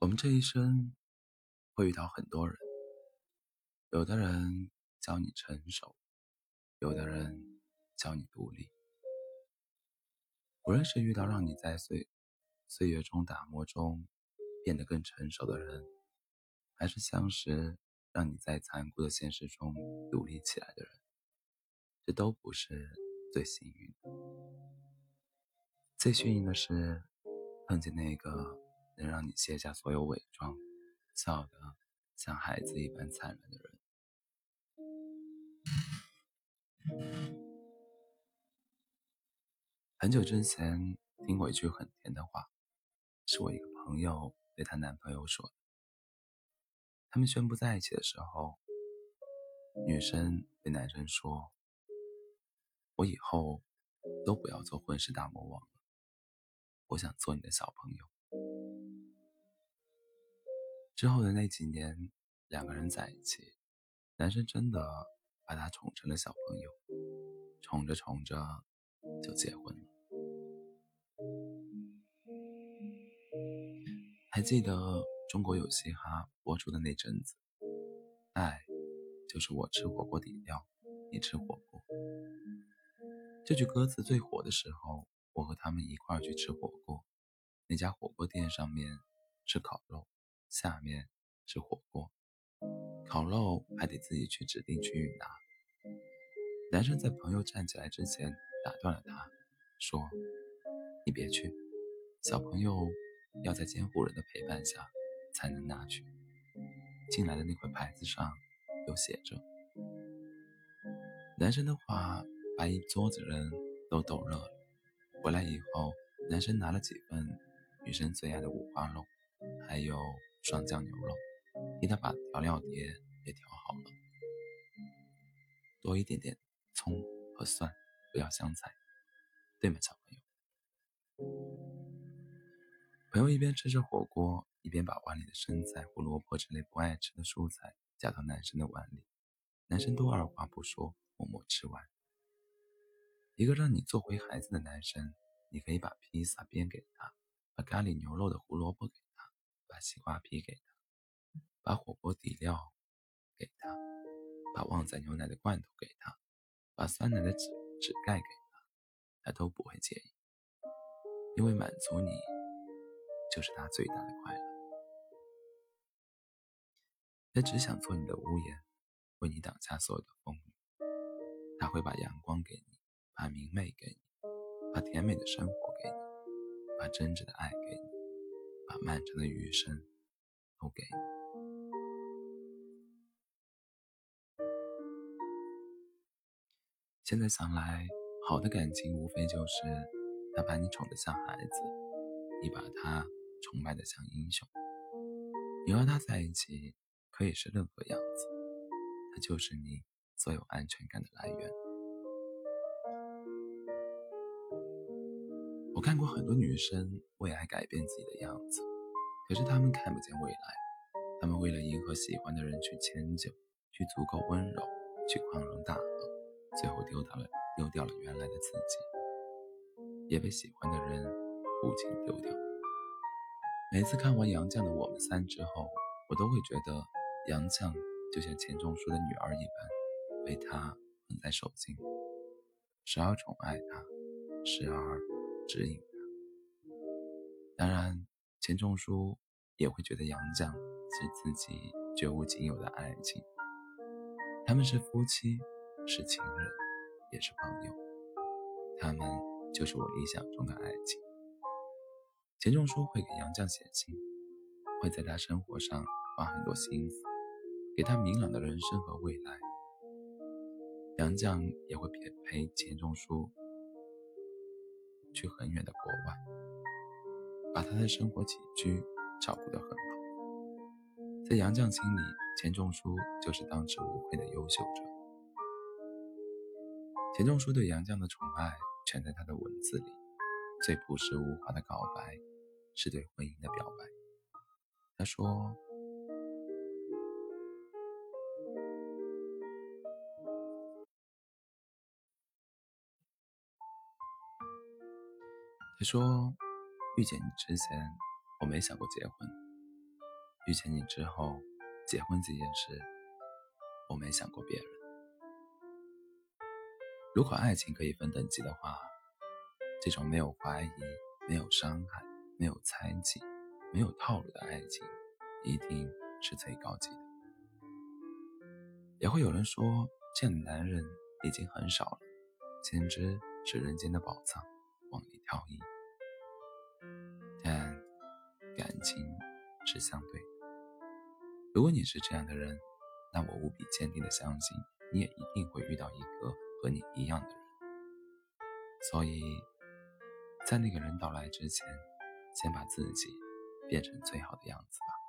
我们这一生会遇到很多人，有的人教你成熟，有的人教你独立。无论是遇到让你在岁岁月中打磨中变得更成熟的人，还是相识让你在残酷的现实中独立起来的人，这都不是最幸运的。最幸运的是碰见那个。能让你卸下所有伪装，笑得像孩子一般灿烂的人。很久之前听过一句很甜的话，是我一个朋友对她男朋友说的。他们宣布在一起的时候，女生对男生说：“我以后都不要做混世大魔王，我想做你的小朋友。”之后的那几年，两个人在一起，男生真的把她宠成了小朋友，宠着宠着就结婚了。还记得中国有嘻哈播出的那阵子，爱就是我吃火锅底料，你吃火锅。这句歌词最火的时候，我和他们一块儿去吃火锅，那家火锅店上面是烤肉。下面是火锅，烤肉还得自己去指定区域拿。男生在朋友站起来之前打断了他，说：“你别去，小朋友要在监护人的陪伴下才能拿去。进来的那块牌子上有写着。”男生的话把一桌子人都逗乐了。回来以后，男生拿了几份女生最爱的五花肉，还有。双酱牛肉，替他把调料碟也调好了，多一点点葱和蒜，不要香菜，对吗，小朋友？朋友一边吃着火锅，一边把碗里的生菜、胡萝卜之类不爱吃的蔬菜夹到男生的碗里，男生都二话不说，默默吃完。一个让你做回孩子的男生，你可以把披萨边给他，把咖喱牛肉的胡萝卜给他。把西瓜皮给他，把火锅底料给他，把旺仔牛奶的罐头给他，把酸奶的纸纸盖给他，他都不会介意，因为满足你就是他最大的快乐。他只想做你的屋檐，为你挡下所有的风雨。他会把阳光给你，把明媚给你，把甜美的生活给你，把真挚的爱给你。把漫长的余生都给你。现在想来，好的感情无非就是他把你宠得像孩子，你把他崇拜得像英雄。你和他在一起可以是任何样子，他就是你所有安全感的来源。看过很多女生为爱改变自己的样子，可是她们看不见未来。她们为了迎合喜欢的人去迁就，去足够温柔，去宽容大方，最后丢掉了丢掉了原来的自己，也被喜欢的人无情丢掉。每次看完杨绛的《我们仨》之后，我都会觉得杨绛就像钱钟书的女儿一般，被他捧在手心，时而宠爱他，时而。指引他。当然，钱钟书也会觉得杨绛是自己绝无仅有的爱情。他们是夫妻，是情人，也是朋友。他们就是我理想中的爱情。钱钟书会给杨绛写信，会在他生活上花很多心思，给他明朗的人生和未来。杨绛也会陪陪钱钟书。去很远的国外，把他的生活起居照顾得很好。在杨绛心里，钱钟书就是当之无愧的优秀者。钱钟书对杨绛的宠爱全在他的文字里，最朴实无华的告白是对婚姻的表白。他说。说：“遇见你之前，我没想过结婚；遇见你之后，结婚这件事，我没想过别人。如果爱情可以分等级的话，这种没有怀疑、没有伤害、没有猜忌、没有套路的爱情，一定是最高级的。也会有人说，这样的男人已经很少了，简直是人间的宝藏，往里挑一。但感情是相对，如果你是这样的人，那我无比坚定的相信，你也一定会遇到一个和你一样的人。所以，在那个人到来之前，先把自己变成最好的样子吧。